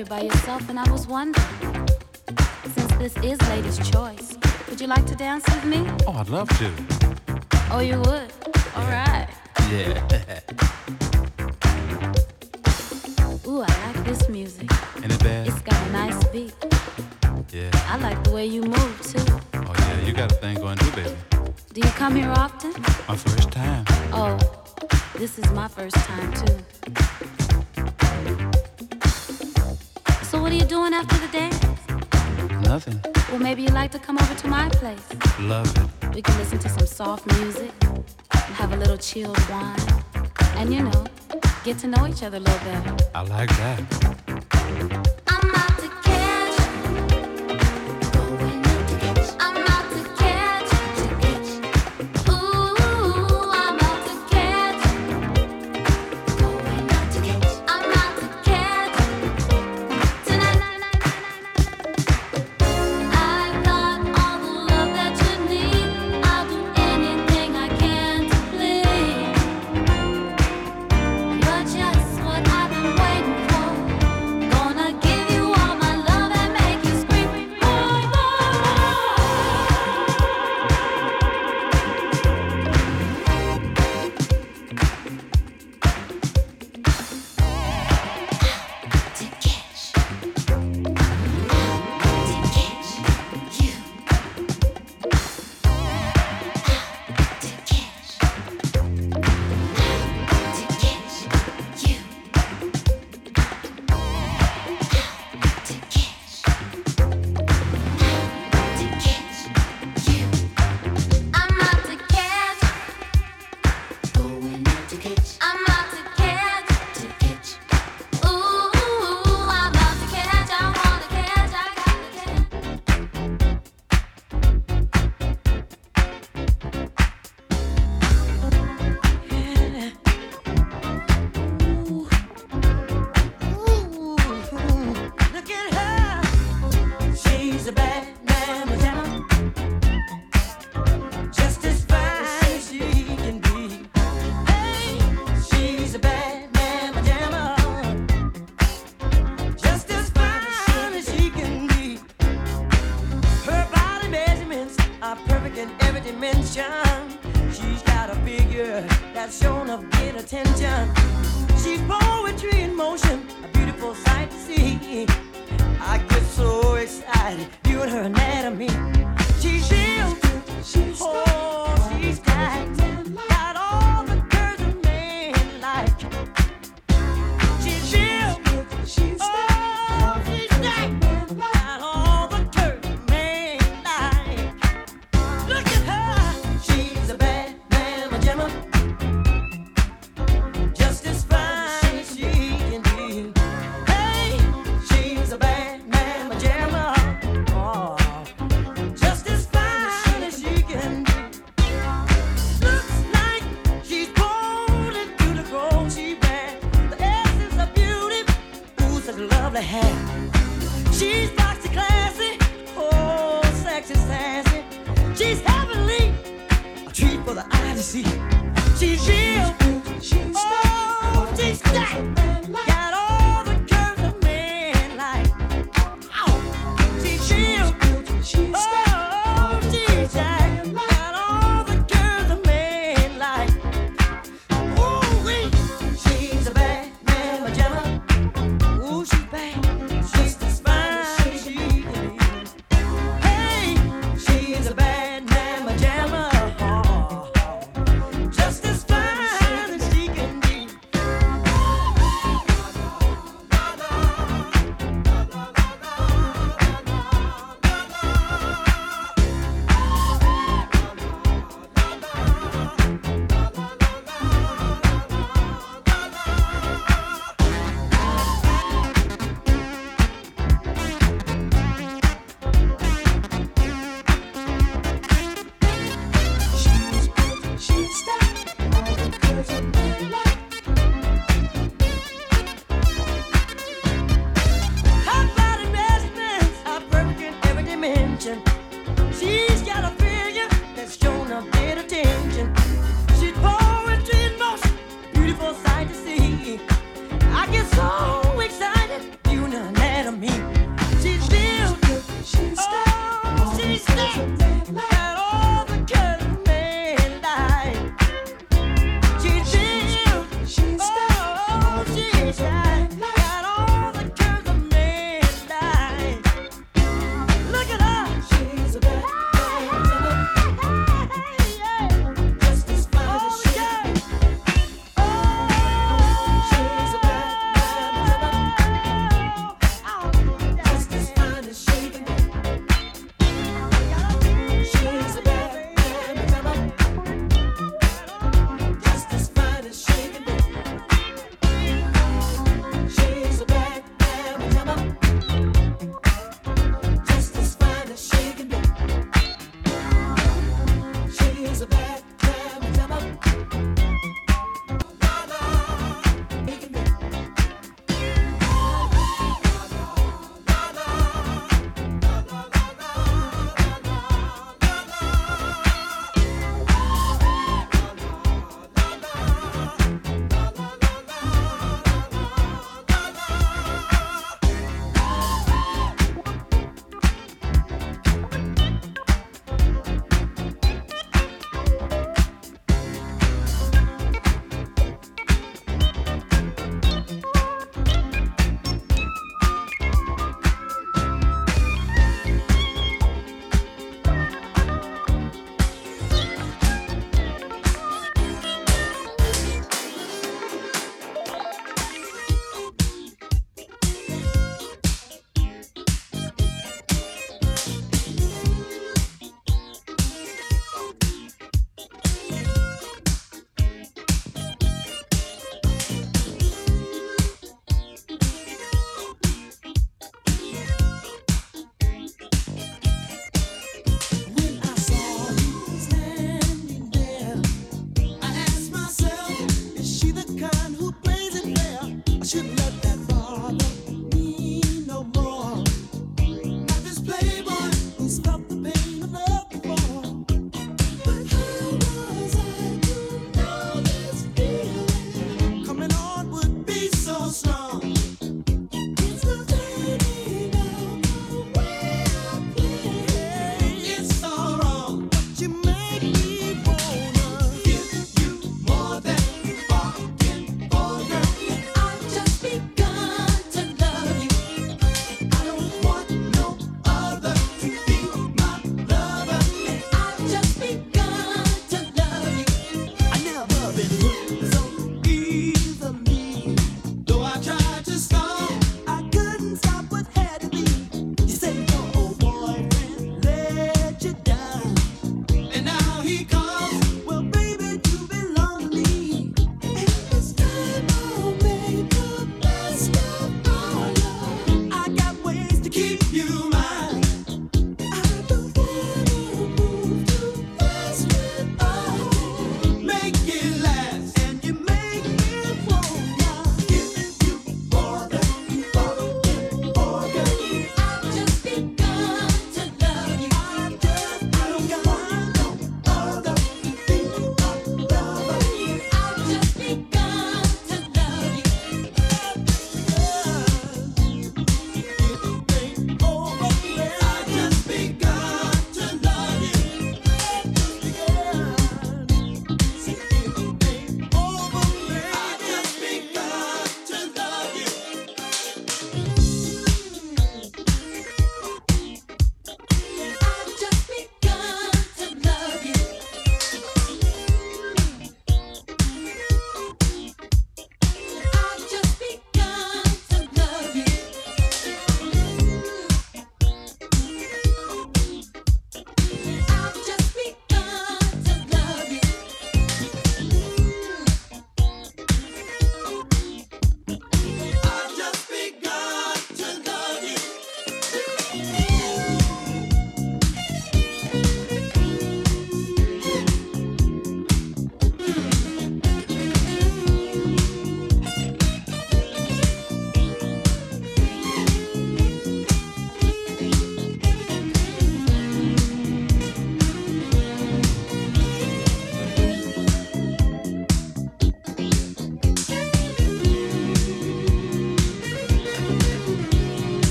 here by yourself, and I was wondering, since this is Lady's Choice, would you like to dance with me? Oh, I'd love to. Oh, you would? All right. Yeah. Ooh, I like this music. Ain't it bad? It's got a nice beat. Yeah. I like the way you move, too. Oh, yeah, you got a thing going too, baby. Do you come here often? My first time. Oh, this is my first time, too. soft music, have a little chilled wine, and you know, get to know each other a little better. I like that.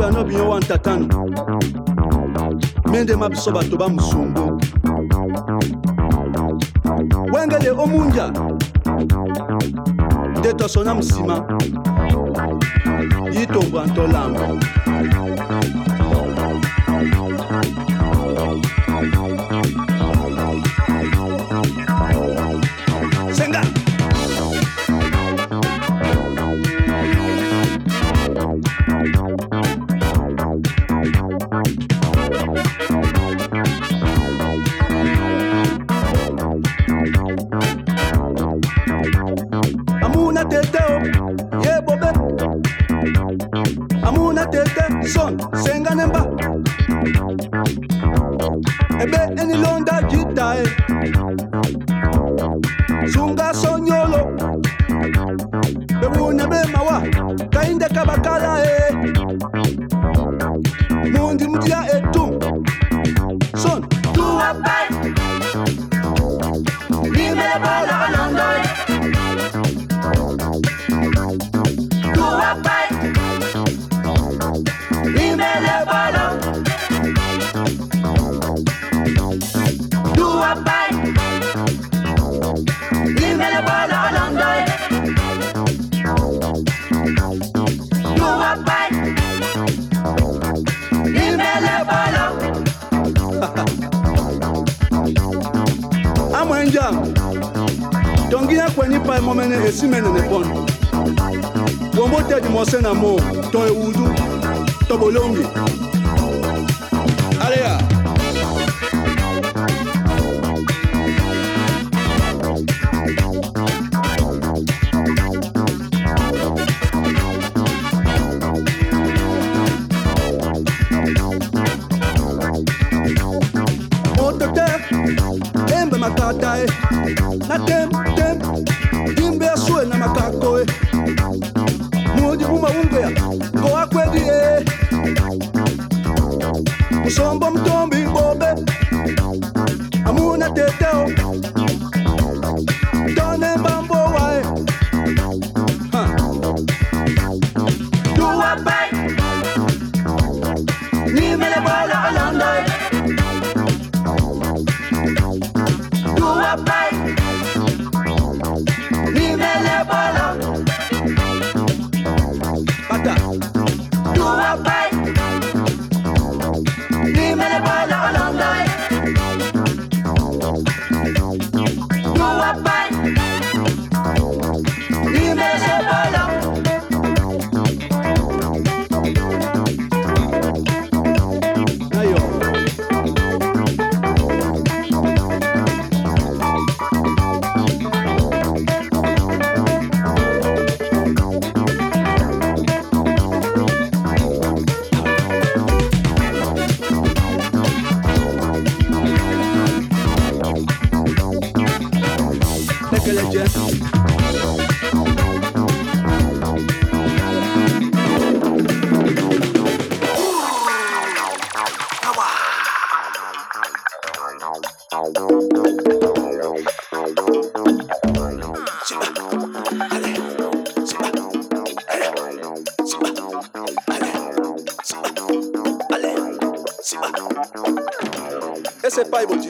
be ano bino wa ntatano. Mendema biso bato bamusungu wengele omunja. Nde tosona nsima yitombwa ntolamba. Junga kueni pa e mo mene e si mene ne pon. Gombo tedi mo se na mo to e wudu to bolongi. Bible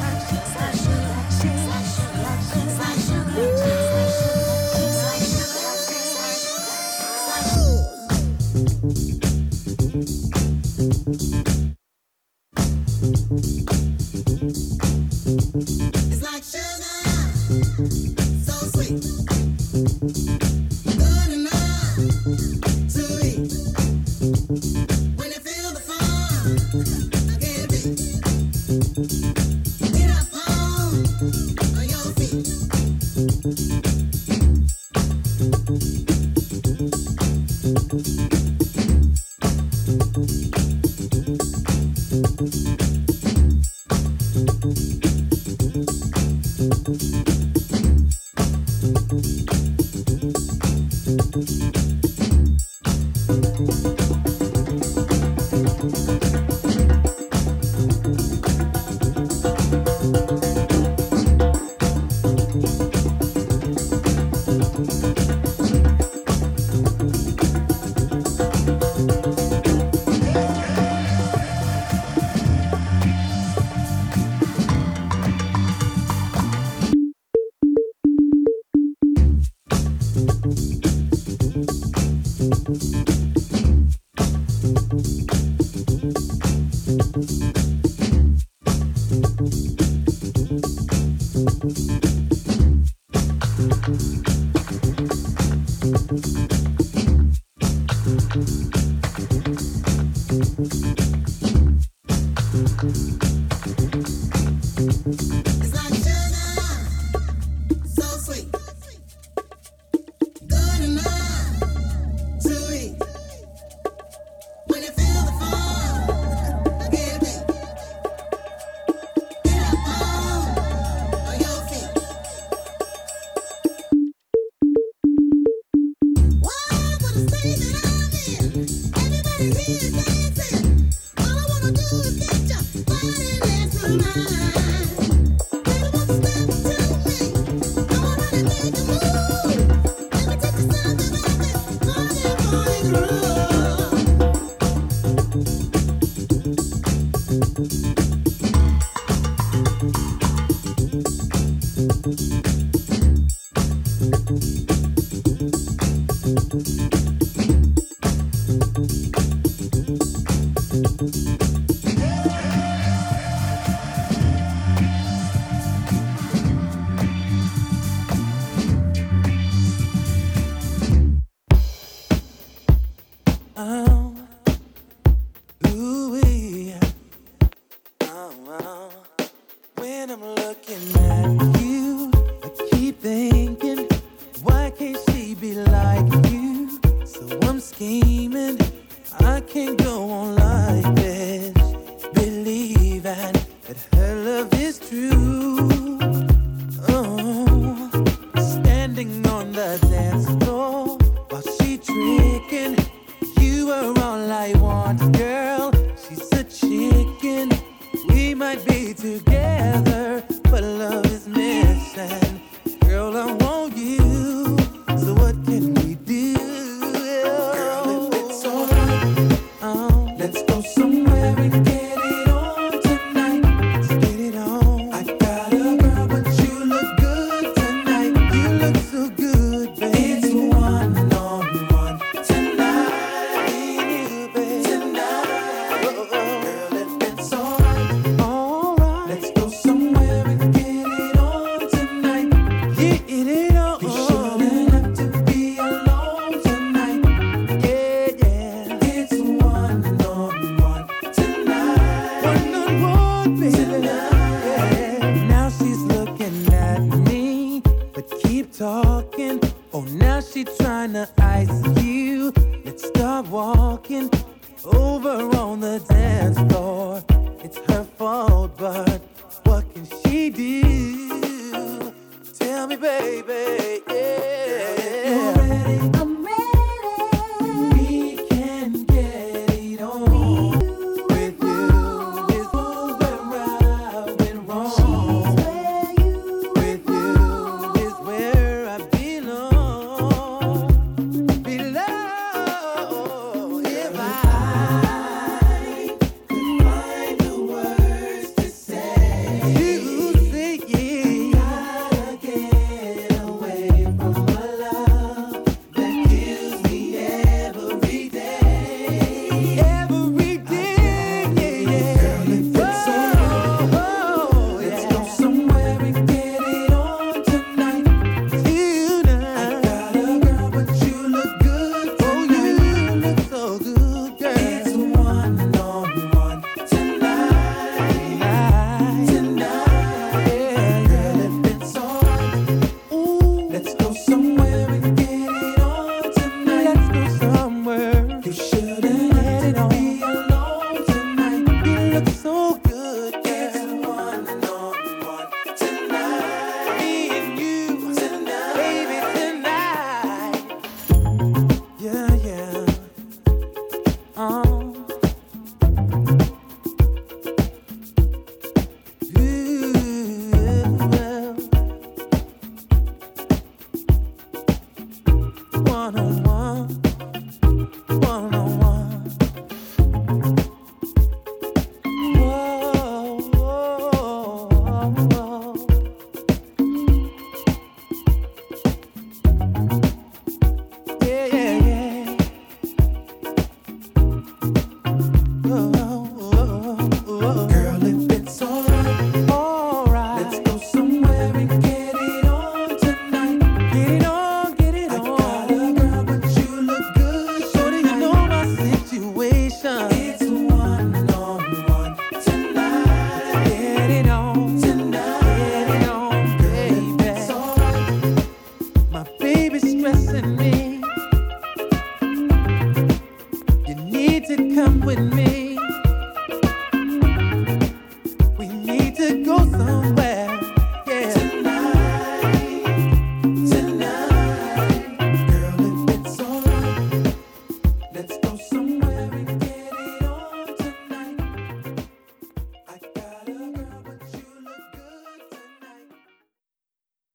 together,